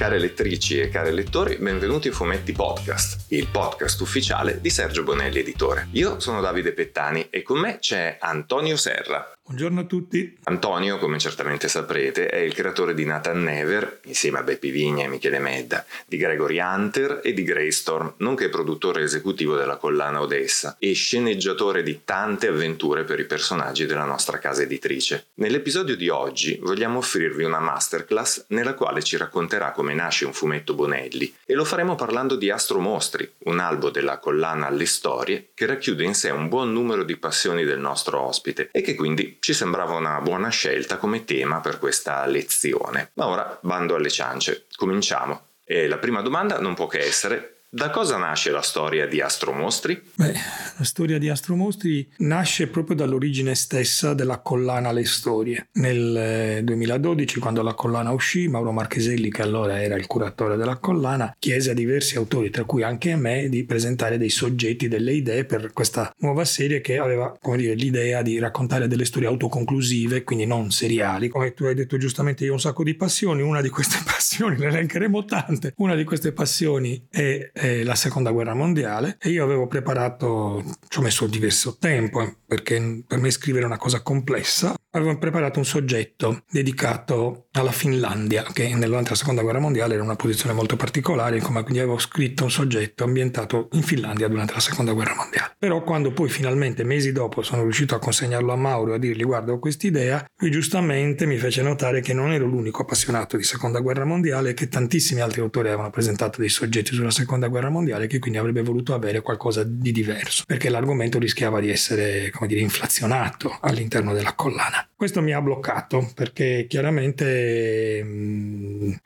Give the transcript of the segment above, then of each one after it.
Care lettrici e cari lettori, benvenuti a Fumetti Podcast, il podcast ufficiale di Sergio Bonelli Editore. Io sono Davide Pettani e con me c'è Antonio Serra. Buongiorno a tutti. Antonio, come certamente saprete, è il creatore di Nathan Never, insieme a Beppi Vigna e Michele Medda, di Gregory Hunter e di Greystorm, nonché produttore esecutivo della collana Odessa e sceneggiatore di tante avventure per i personaggi della nostra casa editrice. Nell'episodio di oggi vogliamo offrirvi una masterclass nella quale ci racconterà come nasce un fumetto Bonelli e lo faremo parlando di Astro Mostri, un albo della collana alle storie che racchiude in sé un buon numero di passioni del nostro ospite e che quindi ci sembrava una buona scelta come tema per questa lezione. Ma ora bando alle ciance, cominciamo. E la prima domanda non può che essere da cosa nasce la storia di Astromostri? Beh, la storia di Astromostri nasce proprio dall'origine stessa della collana Le Storie. Nel 2012, eh, quando la collana uscì, Mauro Marcheselli, che allora era il curatore della collana, chiese a diversi autori, tra cui anche a me, di presentare dei soggetti, delle idee per questa nuova serie che aveva, dire, l'idea di raccontare delle storie autoconclusive, quindi non seriali. Come tu hai detto giustamente, io ho un sacco di passioni, una di queste passioni, le elencheremo tante, una di queste passioni è eh, la seconda guerra mondiale e io avevo preparato, ci ho messo diverso tempo eh, perché per me scrivere è una cosa complessa, avevo preparato un soggetto dedicato alla Finlandia che durante la seconda guerra mondiale era una posizione molto particolare, come quindi avevo scritto un soggetto ambientato in Finlandia durante la seconda guerra mondiale. Però quando poi finalmente mesi dopo sono riuscito a consegnarlo a Mauro e a dirgli guarda ho quest'idea, lui giustamente mi fece notare che non ero l'unico appassionato di seconda guerra mondiale e che tantissimi altri autori avevano presentato dei soggetti sulla seconda guerra mondiale che quindi avrebbe voluto avere qualcosa di diverso, perché l'argomento rischiava di essere, come dire, inflazionato all'interno della collana. Questo mi ha bloccato perché chiaramente,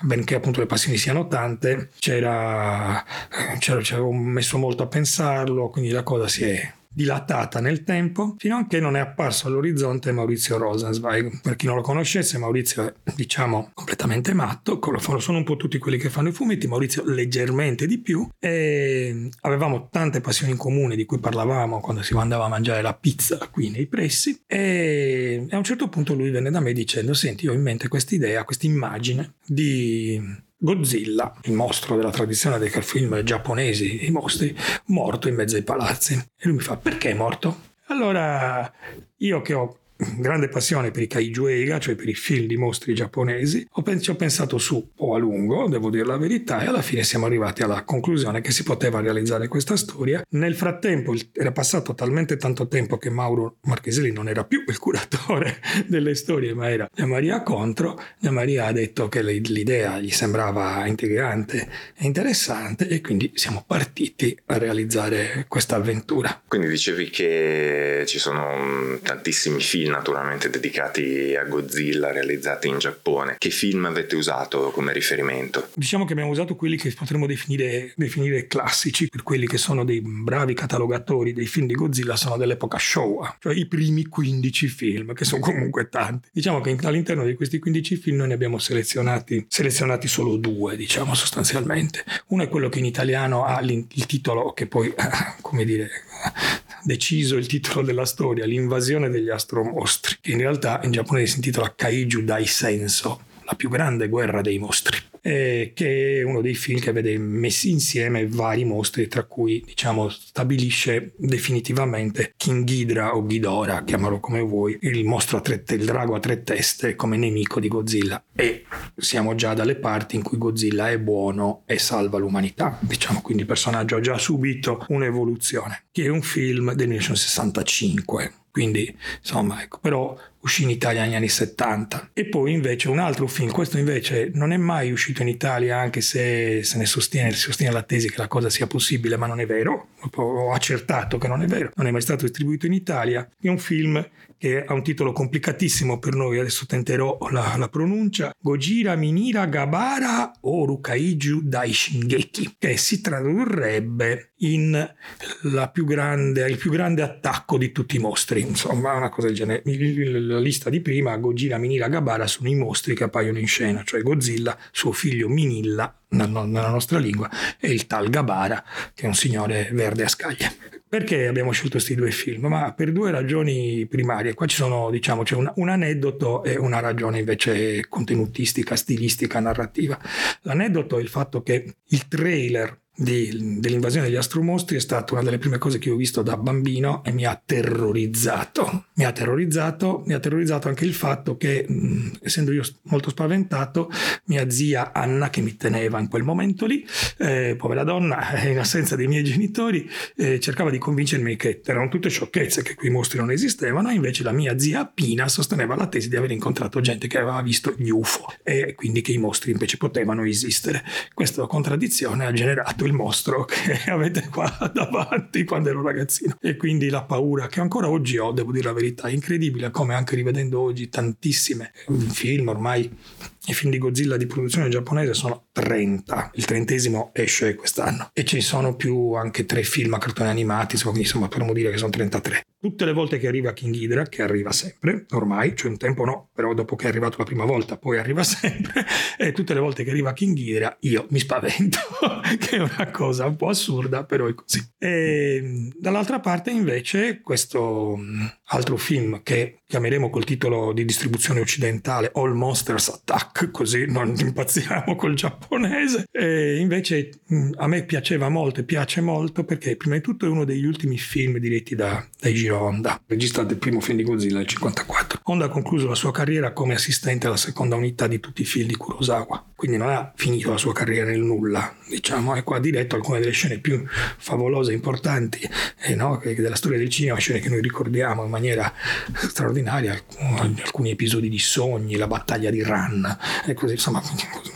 benché appunto le passioni siano tante, c'era, c'era, ci avevo messo molto a pensarlo, quindi la cosa si è dilatata nel tempo fino a che non è apparso all'orizzonte Maurizio Rosenzweig. Per chi non lo conoscesse, Maurizio è diciamo completamente matto, sono un po' tutti quelli che fanno i fumetti, Maurizio leggermente di più e avevamo tante passioni in comune di cui parlavamo quando si andava a mangiare la pizza qui nei pressi e a un certo punto lui venne da me dicendo senti io ho in mente questa idea, questa immagine di Godzilla, il mostro della tradizione dei film giapponesi, i mostri, morto in mezzo ai palazzi. E lui mi fa, perché è morto? Allora, io che ho grande passione per i kaiju eiga, cioè per i film di mostri giapponesi, ci ho pensato su un po' a lungo, devo dire la verità, e alla fine siamo arrivati alla conclusione che si poteva realizzare questa storia. Nel frattempo era passato talmente tanto tempo che Mauro Marcheselli non era più il curatore delle storie, ma era Gia Maria Contro. Gia Maria ha detto che l'idea gli sembrava integrante e interessante e quindi siamo partiti a realizzare questa avventura. Quindi dicevi che ci sono tantissimi film naturalmente dedicati a Godzilla realizzati in Giappone. Che film avete usato come riferimento? Diciamo che abbiamo usato quelli che potremmo definire, definire classici, per quelli che sono dei bravi catalogatori dei film di Godzilla sono dell'epoca Showa, cioè i primi 15 film, che sono comunque tanti. Diciamo che all'interno di questi 15 film noi ne abbiamo selezionati, selezionati solo due, diciamo sostanzialmente. Uno è quello che in italiano ha il titolo che poi, come dire, deciso il titolo della storia, l'invasione degli astromostri, che in realtà in giapponese si intitola Kaiju Dai Senso, la più grande guerra dei mostri eh, che è uno dei film che vede messi insieme vari mostri, tra cui diciamo stabilisce definitivamente King Ghidra o Ghidorah, chiamalo come vuoi, il mostro a tre, il drago a tre teste come nemico di Godzilla. E siamo già dalle parti in cui Godzilla è buono e salva l'umanità, diciamo, quindi il personaggio ha già subito un'evoluzione, che è un film del 1965 quindi insomma ecco, però uscì in Italia negli anni 70 e poi invece un altro film, questo invece non è mai uscito in Italia anche se se ne sostiene, si sostiene la tesi che la cosa sia possibile ma non è vero, ho accertato che non è vero, non è mai stato distribuito in Italia, è un film che ha un titolo complicatissimo per noi, adesso tenterò la, la pronuncia, Gojira Minira Gabara Orukaiju Dai Shingeki, che si tradurrebbe in più grande, il più grande attacco di tutti i mostri insomma, una cosa del genere. La lista di prima, Godzilla, Minilla, Gabara sono i mostri che appaiono in scena, cioè Godzilla, suo figlio Minilla, nella nostra lingua, e il tal Gabara, che è un signore verde a scaglie. Perché abbiamo scelto questi due film? Ma per due ragioni primarie. Qua ci sono, diciamo, c'è un, un, aneddoto e una ragione invece contenutistica, stilistica, narrativa. L'aneddoto è il fatto che il trailer di, dell'invasione degli astromostri è stata una delle prime cose che ho visto da bambino e mi ha terrorizzato. Mi ha terrorizzato, mi ha terrorizzato anche il fatto che, mh, essendo io molto spaventato, mia zia Anna, che mi teneva in quel momento lì, eh, povera donna, in assenza dei miei genitori, eh, cercava di convincermi che erano tutte sciocchezze, che quei mostri non esistevano, e invece la mia zia Pina sosteneva la tesi di aver incontrato gente che aveva visto gli UFO e quindi che i mostri invece potevano esistere. Questa contraddizione ha generato il mostro che avete qua davanti quando ero ragazzino. E quindi la paura che ancora oggi ho, devo dire la verità, è incredibile come anche rivedendo oggi tantissime film ormai i film di Godzilla di produzione giapponese sono 30, il trentesimo esce quest'anno e ci sono più anche tre film a cartoni animati, quindi insomma potremmo dire che sono 33. Tutte le volte che arriva King Hydra, che arriva sempre, ormai, cioè un tempo no, però dopo che è arrivato la prima volta poi arriva sempre, e tutte le volte che arriva King Hydra io mi spavento, che è una cosa un po' assurda, però è così. E dall'altra parte invece questo altro film che chiameremo col titolo di distribuzione occidentale All Monsters Attack, così non impazziamo col giapponese. E invece a me piaceva molto e piace molto perché prima di tutto è uno degli ultimi film diretti da Daijiro Honda, regista del primo film di Godzilla del 1954. Honda ha concluso la sua carriera come assistente alla seconda unità di tutti i film di Kurosawa, quindi non ha finito la sua carriera nel nulla, diciamo, e ha diretto alcune delle scene più favolose importanti eh, no, della storia del cinema, scene che noi ricordiamo in maniera straordinaria alcuni episodi di sogni, la battaglia di Ran, e insomma,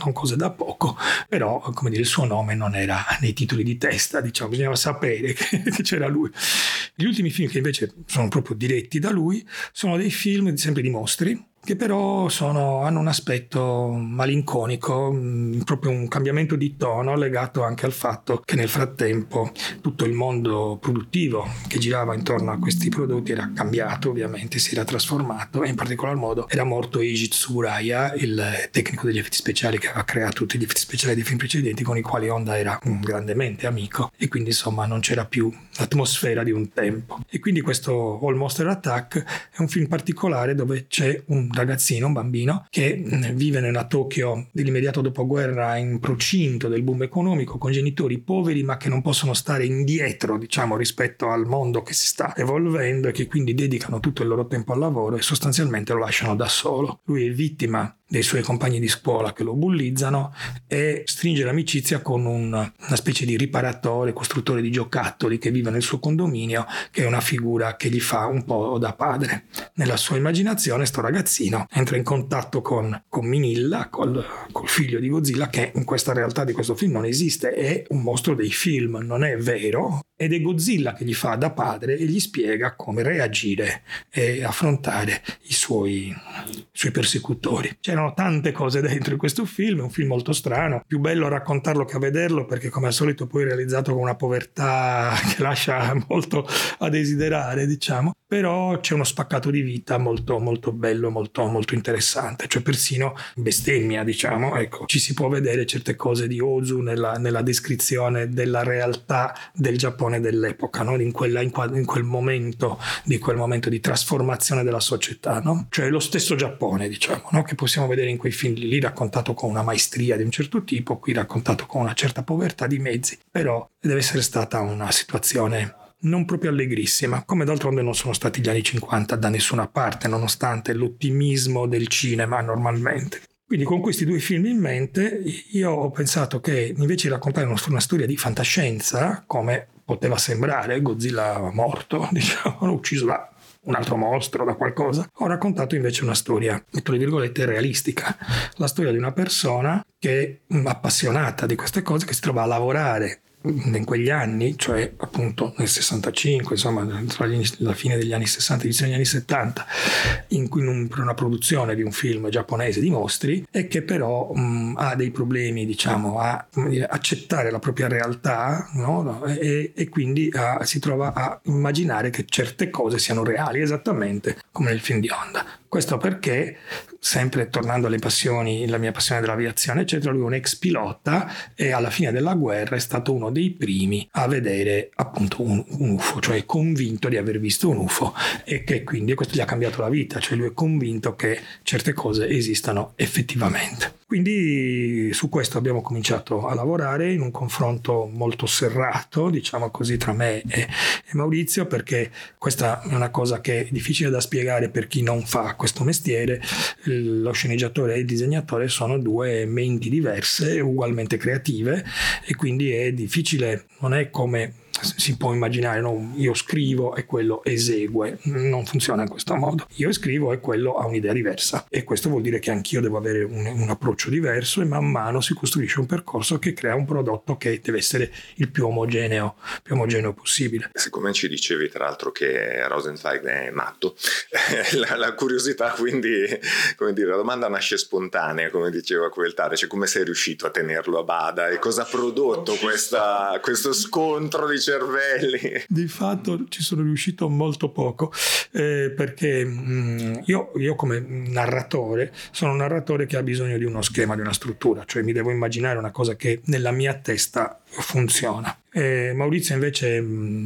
non cose da poco, però come dire, il suo nome non era nei titoli di testa, diciamo, bisognava sapere che, che c'era lui. Gli ultimi film che invece sono proprio diretti da lui sono dei film sempre di mostri, che però sono, hanno un aspetto malinconico, mm, proprio un cambiamento di tono legato anche al fatto che nel frattempo tutto il mondo produttivo che girava intorno a questi prodotti era cambiato ovviamente, si era trasformato e in particolar modo era morto Eiji Tsuraya, il tecnico degli effetti speciali che aveva creato tutti gli effetti speciali dei film precedenti con i quali Honda era grandemente amico e quindi insomma non c'era più l'atmosfera di un tempo. E quindi questo All Monster Attack è un film particolare dove c'è un ragazzino, un bambino, che vive nella Tokyo dell'immediato dopoguerra in procinto del boom economico con genitori poveri ma che non possono stare indietro, diciamo, rispetto al mondo che si sta evolvendo e che quindi dedicano tutto il loro tempo al lavoro e sostanzialmente lo lasciano da solo. Lui è vittima dei suoi compagni di scuola che lo bullizzano e stringe l'amicizia con un, una specie di riparatore, costruttore di giocattoli che vive nel suo condominio, che è una figura che gli fa un po' da padre. Nella sua immaginazione sto ragazzino entra in contatto con, con Minilla, col, col figlio di Godzilla, che in questa realtà di questo film non esiste, è un mostro dei film, non è vero, ed è Godzilla che gli fa da padre e gli spiega come reagire e affrontare i suoi, i suoi persecutori. C'erano tante cose dentro in questo film, è un film molto strano, più bello raccontarlo che a vederlo perché come al solito poi realizzato con una povertà che lascia molto a desiderare, diciamo, però c'è uno spaccato di vita molto molto bello, molto molto interessante, cioè persino bestemmia, diciamo, ecco, ci si può vedere certe cose di Ozu nella, nella descrizione della realtà del Giappone Giappone dell'epoca, no? in, quella, in, in, quel momento, di quel momento di trasformazione della società, no? cioè lo stesso Giappone, diciamo, no? che possiamo vedere in quei film lì raccontato con una maestria di un certo tipo, qui raccontato con una certa povertà di mezzi, però deve essere stata una situazione non proprio allegrissima, come d'altronde non sono stati gli anni 50 da nessuna parte, nonostante l'ottimismo del cinema normalmente. Quindi con questi due film in mente io ho pensato che invece di raccontare una, storia di fantascienza, come poteva sembrare, Godzilla morto, diciamo, ucciso da un altro mostro, da qualcosa, ho raccontato invece una storia, le virgolette, realistica. La storia di una persona che è appassionata di queste cose, che si trova a lavorare in quegli anni, cioè appunto nel 65, insomma tra gli, la fine degli anni 60 e l'inizio degli anni 70, in, in, un, una produzione di un film giapponese di mostri e che però mh, ha dei problemi diciamo a dire, accettare la propria realtà no? e, e, quindi a, si trova a immaginare che certe cose siano reali esattamente come nel film di Honda. Questo perché sempre tornando alle passioni, la mia passione dell'aviazione, eccetera, lui è un ex pilota e alla fine della guerra è stato uno dei primi a vedere appunto un, un UFO, cioè convinto di aver visto un UFO e che quindi questo gli ha cambiato la vita, cioè lui è convinto che certe cose esistano effettivamente. Quindi su questo abbiamo cominciato a lavorare in un confronto molto serrato, diciamo così, tra me e, e Maurizio, perché questa è una cosa che è difficile da spiegare per chi non fa questo mestiere. Lo sceneggiatore e il disegnatore sono due menti diverse, ugualmente creative e quindi è difficile, non è come si può immaginare, no? io scrivo e quello esegue, non funziona in questo modo. Io scrivo e quello ha un'idea diversa e questo vuol dire che anch'io devo avere un, un, approccio diverso e man mano si costruisce un percorso che crea un prodotto che deve essere il più omogeneo, più omogeneo possibile. Siccome ci dicevi tra l'altro che Rosenzweig è matto, la, la, curiosità quindi, come dire, la domanda nasce spontanea, come diceva quel tale, cioè come sei riuscito a tenerlo a bada e cosa ha prodotto questa, questo scontro, diciamo, cervelli. Di fatto ci sono riuscito molto poco eh, perché mh, mm, io, io, come narratore sono un narratore che ha bisogno di uno schema, di una struttura, cioè mi devo immaginare una cosa che nella mia testa funziona. E Maurizio invece,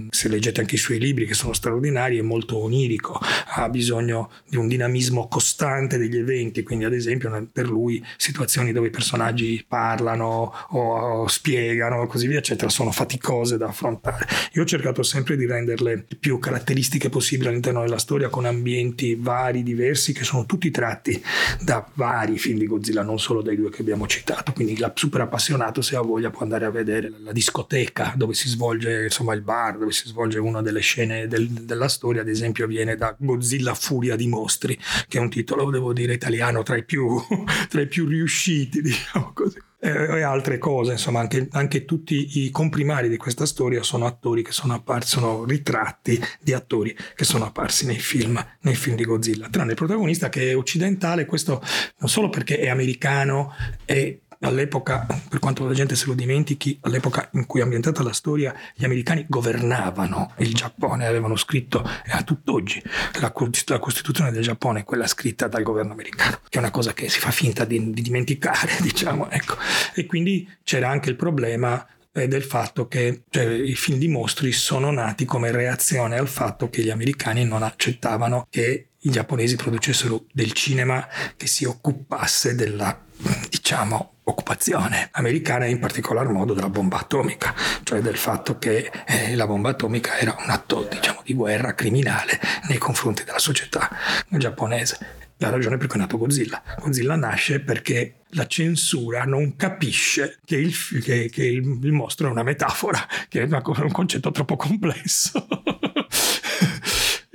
se leggete anche i suoi libri che sono straordinari, è molto onirico, ha bisogno di un dinamismo costante degli eventi, quindi ad esempio per lui situazioni dove i personaggi parlano o spiegano e così via, eccetera, sono faticose da affrontare. Io ho cercato sempre di renderle più caratteristiche possibili all'interno della storia con ambienti vari, diversi, che sono tutti tratti da vari film di Godzilla, non solo dai due che abbiamo citato, quindi la super appassionato se ha voglia può andare a vedere la discoteca dove si svolge, insomma il bar dove si svolge una delle scene del, della storia, ad esempio viene da Godzilla Furia di Mostri, che è un titolo, devo dire, italiano tra i più, tra i più riusciti, diciamo così. E altre cose, insomma anche, anche, tutti i comprimari di questa storia sono attori che sono apparsi, sono ritratti di attori che sono apparsi nei film, nei film di Godzilla, tranne il protagonista che è occidentale, questo non solo perché è americano e all'epoca, per quanto la gente se lo dimentichi, all'epoca in cui è ambientata la storia, gli americani governavano il Giappone, avevano scritto, a tutt'oggi, la, la Costituzione del Giappone quella scritta dal governo americano, che è una cosa che si fa finta di, di dimenticare, diciamo, ecco. E quindi c'era anche il problema eh, del fatto che cioè, i film di mostri sono nati come reazione al fatto che gli americani non accettavano che i giapponesi producessero del cinema che si occupasse della diciamo, occupazione americana e in particolar modo della bomba atomica, cioè del fatto che eh, la bomba atomica era un atto diciamo, di guerra criminale nei confronti della società giapponese. La ragione per cui è nato Godzilla. Godzilla nasce perché la censura non capisce che il, che, che il, il mostro è una metafora, che è una, un concetto troppo complesso.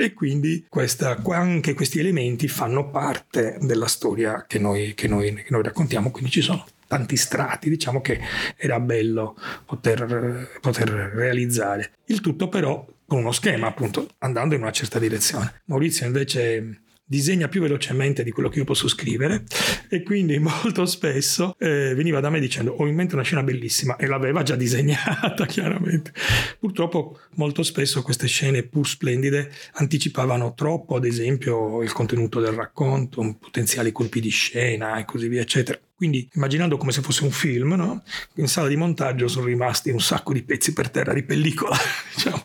e quindi questa, anche questi elementi fanno parte della storia che noi, che, noi, che noi raccontiamo, quindi ci sono tanti strati, diciamo che era bello poter, poter realizzare. Il tutto però con uno schema, appunto, andando in una certa direzione. Maurizio invece disegna più velocemente di quello che io posso scrivere e quindi molto spesso eh, veniva da me dicendo ho in mente una scena bellissima e l'aveva già disegnata chiaramente. Purtroppo molto spesso queste scene pur splendide anticipavano troppo ad esempio il contenuto del racconto, potenziali colpi di scena e così via eccetera. Quindi immaginando come se fosse un film, no? in sala di montaggio sono rimasti un sacco di pezzi per terra di pellicola. diciamo.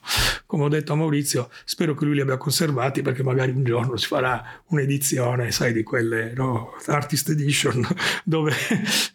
Come ho detto a Maurizio, spero che lui li abbia conservati perché magari un giorno si farà un'edizione, sai, di quelle no? Artist Edition, dove,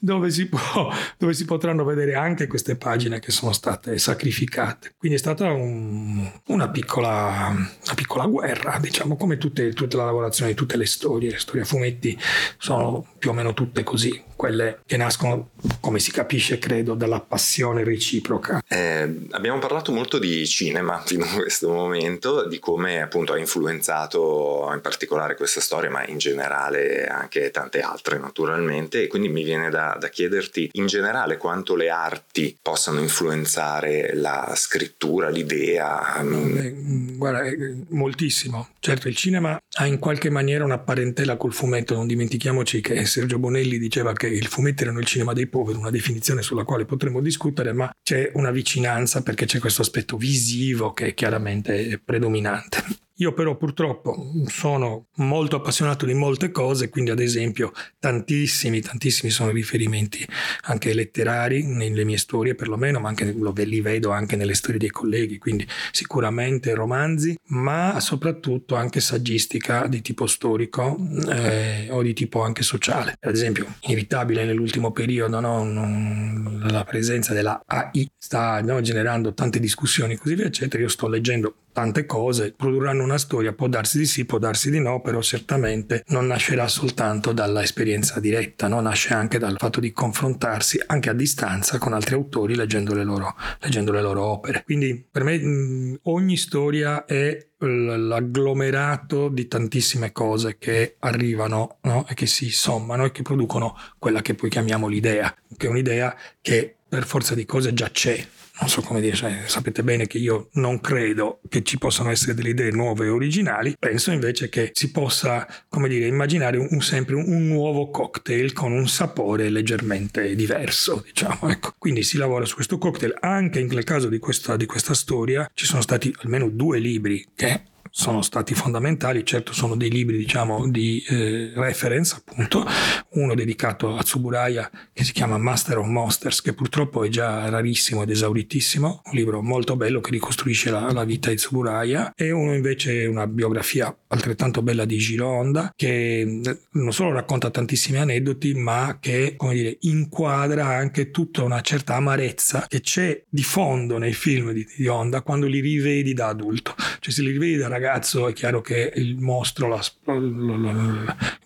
dove, si può, dove, si potranno vedere anche queste pagine che sono state sacrificate. Quindi è stata un, una, piccola, una, piccola, guerra, diciamo, come tutte, tutta la lavorazione di tutte le storie. Le storie a fumetti sono più o meno tutte così quelle che nascono, come si capisce, credo, dalla passione reciproca. Eh, abbiamo parlato molto di cinema fino a questo momento, di come appunto ha influenzato in particolare questa storia, ma in generale anche tante altre naturalmente, e quindi mi viene da, da chiederti in generale quanto le arti possano influenzare la scrittura, l'idea. Eh, guarda, eh, moltissimo. Certo, il cinema ha in qualche maniera una parentela col fumetto, non dimentichiamoci che Sergio Bonelli diceva che il fumetto erano il cinema dei poveri, una definizione sulla quale potremmo discutere, ma c'è una vicinanza perché c'è questo aspetto visivo che è chiaramente predominante. Io però purtroppo sono molto appassionato di molte cose, quindi ad esempio tantissimi, tantissimi sono riferimenti anche letterari nelle mie storie perlomeno, ma anche li vedo anche nelle storie dei colleghi, quindi sicuramente romanzi, ma soprattutto anche saggistica di tipo storico eh, o di tipo anche sociale. Ad esempio, inevitabile nell'ultimo periodo no, la presenza della AI sta no, generando tante discussioni così via, eccetera. Io sto leggendo tante cose, produrranno una storia, può darsi di sì, può darsi di no, però certamente non nascerà soltanto dall'esperienza diretta, no? nasce anche dal fatto di confrontarsi anche a distanza con altri autori leggendo le loro, leggendo le loro opere. Quindi per me mh, ogni storia è l'agglomerato di tantissime cose che arrivano no? e che si sommano e che producono quella che poi chiamiamo l'idea, che è un'idea che per forza di cose già c'è, non so come dire, cioè, sapete bene che io non credo che ci possano essere delle idee nuove e originali, penso invece che si possa, come dire, immaginare un, sempre un, un, nuovo cocktail con un sapore leggermente diverso, diciamo. Ecco. Quindi si lavora su questo cocktail, anche nel caso di questa, di questa storia ci sono stati almeno due libri che sono stati fondamentali, certo sono dei libri diciamo di eh, reference appunto, uno dedicato a Tsuburaya che si chiama Master of Monsters che purtroppo è già rarissimo ed esauritissimo, un libro molto bello che ricostruisce la, la vita di Tsuburaya. E uno invece una biografia altrettanto bella di Giro Honda che eh, non solo racconta tantissimi aneddoti ma che come dire inquadra anche tutta una certa amarezza che c'è di fondo nei film di, di Honda quando li rivedi da adulto, cioè se li rivedi da ragazzo ragazzo è chiaro che il mostro, la,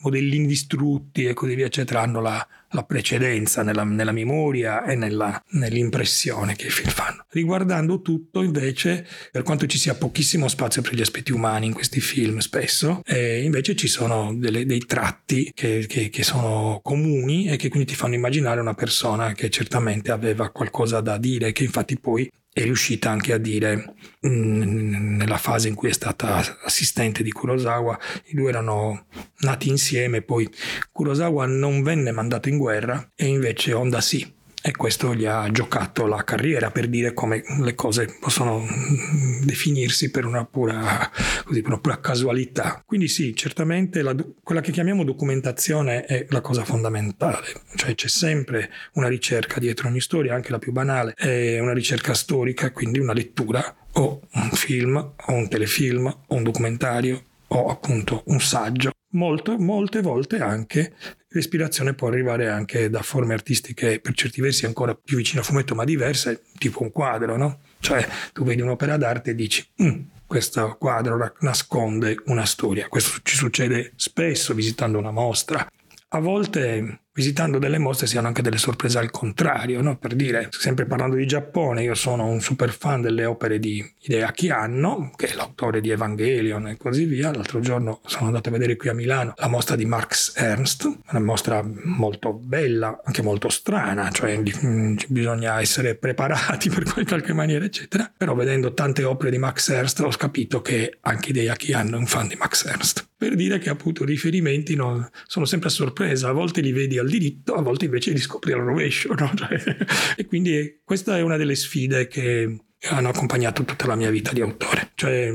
i modelli indistrutti e così via, eccetera, hanno la, la precedenza nella, nella, memoria e nella, nell'impressione che i film fanno. Riguardando tutto, invece, per quanto ci sia pochissimo spazio per gli aspetti umani in questi film, spesso, eh, invece ci sono delle, dei tratti che, che, che sono comuni e che quindi ti fanno immaginare una persona che certamente aveva qualcosa da dire, che infatti poi è riuscita anche a dire mm, nella fase in cui è stata assistente di Kurosawa, i due erano nati insieme, poi Kurosawa non venne mandato in guerra e invece Honda sì. E questo gli ha giocato la carriera per dire come le cose possono definirsi per una pura, così, per una pura casualità. Quindi sì, certamente la, quella che chiamiamo documentazione è la cosa fondamentale, cioè c'è sempre una ricerca dietro ogni storia, anche la più banale, è una ricerca storica, quindi una lettura o un film o un telefilm o un documentario o appunto un saggio. Molte, molte volte anche l'ispirazione può arrivare anche da forme artistiche per certi versi ancora più vicine al fumetto ma diverse, tipo un quadro, no? Cioè tu vedi un'opera d'arte e dici mm, questo quadro nasconde una storia. Questo ci succede spesso visitando una mostra. A volte visitando delle mostre si hanno anche delle sorprese al contrario, no? per dire, sempre parlando di Giappone, io sono un super fan delle opere di Hideaki Anno, che è l'autore di Evangelion e così via. L'altro giorno sono andato a vedere qui a Milano la mostra di Marx Ernst, una mostra molto bella, anche molto strana, cioè mm, bisogna essere preparati per qualche maniera, eccetera. Però vedendo tante opere di Max Ernst ho capito che anche Hideaki Anno è un fan di Max Ernst. Per dire che appunto i riferimenti no, sono sempre a sorpresa, a volte li vedi al diritto, a volte invece li scopri al rovescio. No? Cioè, e quindi questa è una delle sfide che hanno accompagnato tutta la mia vita di autore, cioè,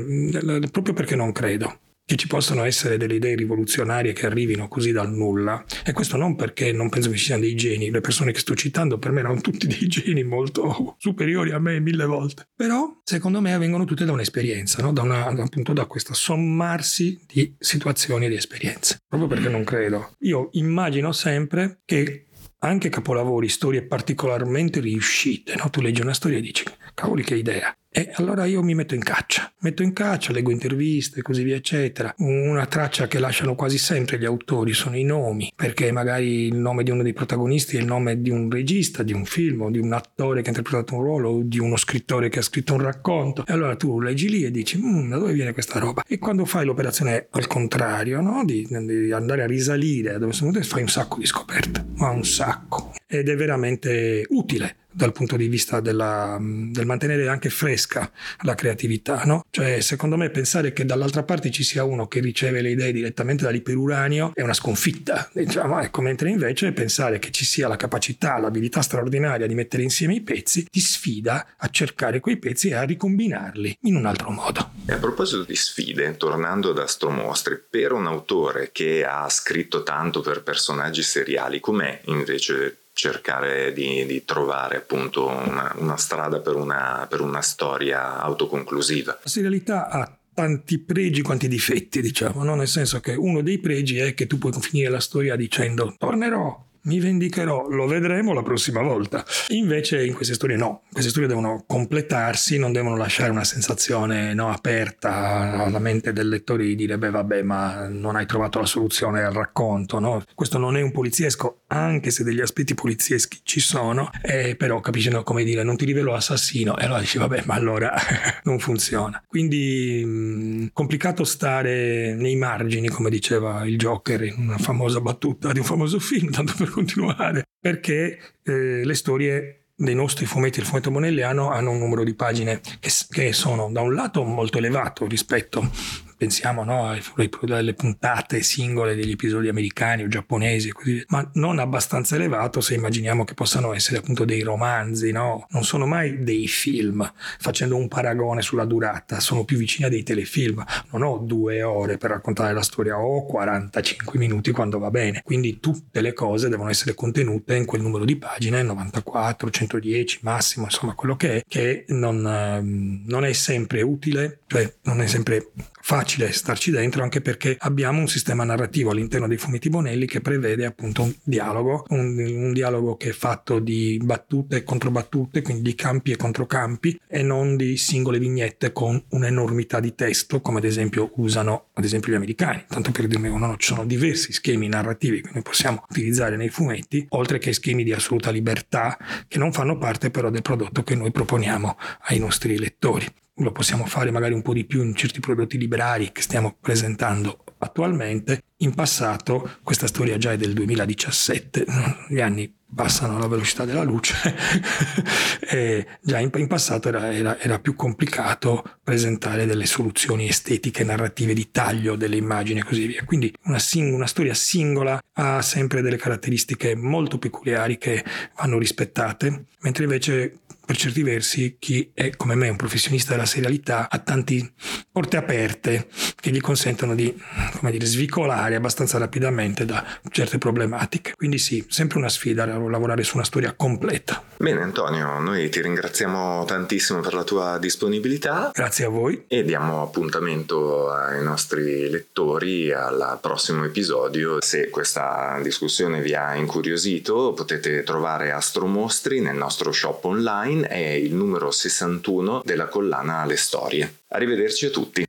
proprio perché non credo che ci possano essere delle idee rivoluzionarie che arrivino così dal nulla. E questo non perché non penso che ci siano dei geni, le persone che sto citando per me erano tutti dei geni molto superiori a me mille volte. Però secondo me avvengono tutte da un'esperienza, no? da una, appunto da questo sommarsi di situazioni e di esperienze. Proprio perché non credo. Io immagino sempre che anche capolavori, storie particolarmente riuscite, no? tu leggi una storia e dici, cavoli che idea, E allora io mi metto in caccia, metto in caccia, leggo interviste così via, eccetera. Una traccia che lasciano quasi sempre gli autori sono i nomi, perché magari il nome di uno dei protagonisti è il nome di un regista, di un film, o di un attore che ha interpretato un ruolo, o di uno scrittore che ha scritto un racconto. E allora tu leggi lì e dici, mm, da dove viene questa roba? E quando fai l'operazione al contrario, no? di, di, andare a risalire a dove sono venuti, fai un sacco di scoperte, ma un sacco. Ed è veramente utile dal punto di vista della, del mantenere anche fresca la creatività. No? Cioè, secondo me, pensare che dall'altra parte ci sia uno che riceve le idee direttamente dall'iperuranio è una sconfitta. Diciamo, ecco, mentre invece pensare che ci sia la capacità, l'abilità straordinaria di mettere insieme i pezzi ti sfida a cercare quei pezzi e a ricombinarli in un altro modo. E a proposito di sfide, tornando ad Astromostri, per un autore che ha scritto tanto per personaggi seriali, com'è invece cercare di, di trovare appunto una, una strada per una, per una storia autoconclusiva. La serialità ha tanti pregi quanti difetti, diciamo, no? nel senso che uno dei pregi è che tu puoi finire la storia dicendo tornerò, mi vendicherò, lo vedremo la prossima volta. Invece in queste storie no, queste storie devono completarsi, non devono lasciare una sensazione no, aperta alla mente del lettore di dire beh vabbè ma non hai trovato la soluzione al racconto, no? questo non è un poliziesco anche se degli aspetti polizieschi ci sono, eh, però capisci no, come dire non ti rivelo assassino e allora dici vabbè ma allora non funziona. Quindi mh, complicato stare nei margini come diceva il Joker in una famosa battuta di un famoso film, tanto per continuare, perché eh, le storie dei nostri fumetti, il fumetto Bonelliano, hanno un numero di pagine che, che sono da un lato molto elevato rispetto pensiamo no, alle puntate singole degli episodi americani o giapponesi, così, ma non abbastanza elevato se immaginiamo che possano essere appunto dei romanzi, no? non sono mai dei film, facendo un paragone sulla durata, sono più vicini a dei telefilm, non ho due ore per raccontare la storia, ho 45 minuti quando va bene, quindi tutte le cose devono essere contenute in quel numero di pagine, 94, 110 massimo, insomma quello che è, che non, ehm, non è sempre utile, cioè non è sempre facile starci dentro anche perché abbiamo un sistema narrativo all'interno dei fumetti Bonelli che prevede appunto un dialogo, un, un dialogo che è fatto di battute e controbattute, quindi di campi e controcampi e non di singole vignette con un'enormità di testo come ad esempio usano ad esempio gli americani, tanto per dirne uno, no, ci sono diversi schemi narrativi che noi possiamo utilizzare nei fumetti, oltre che schemi di assoluta libertà che non fanno parte però del prodotto che noi proponiamo ai nostri lettori lo possiamo fare magari un po' di più in certi prodotti liberari che stiamo presentando attualmente. In passato, questa storia già è del 2017, gli anni passano alla velocità della luce, già in, in passato era, era, era, più complicato presentare delle soluzioni estetiche, narrative di taglio delle immagini e così via. Quindi una, sing- una storia singola ha sempre delle caratteristiche molto peculiari che vanno rispettate, mentre invece per certi versi chi è come me un professionista della serialità ha tante porte aperte che gli consentono di come dire, svicolare abbastanza rapidamente da certe problematiche. Quindi sì, sempre una sfida lavorare su una storia completa. Bene Antonio, noi ti ringraziamo tantissimo per la tua disponibilità. Grazie a voi. E diamo appuntamento ai nostri lettori al prossimo episodio. Se questa discussione vi ha incuriosito potete trovare Astromostri nel nostro shop online è il numero 61 della collana Le Storie. Arrivederci a tutti.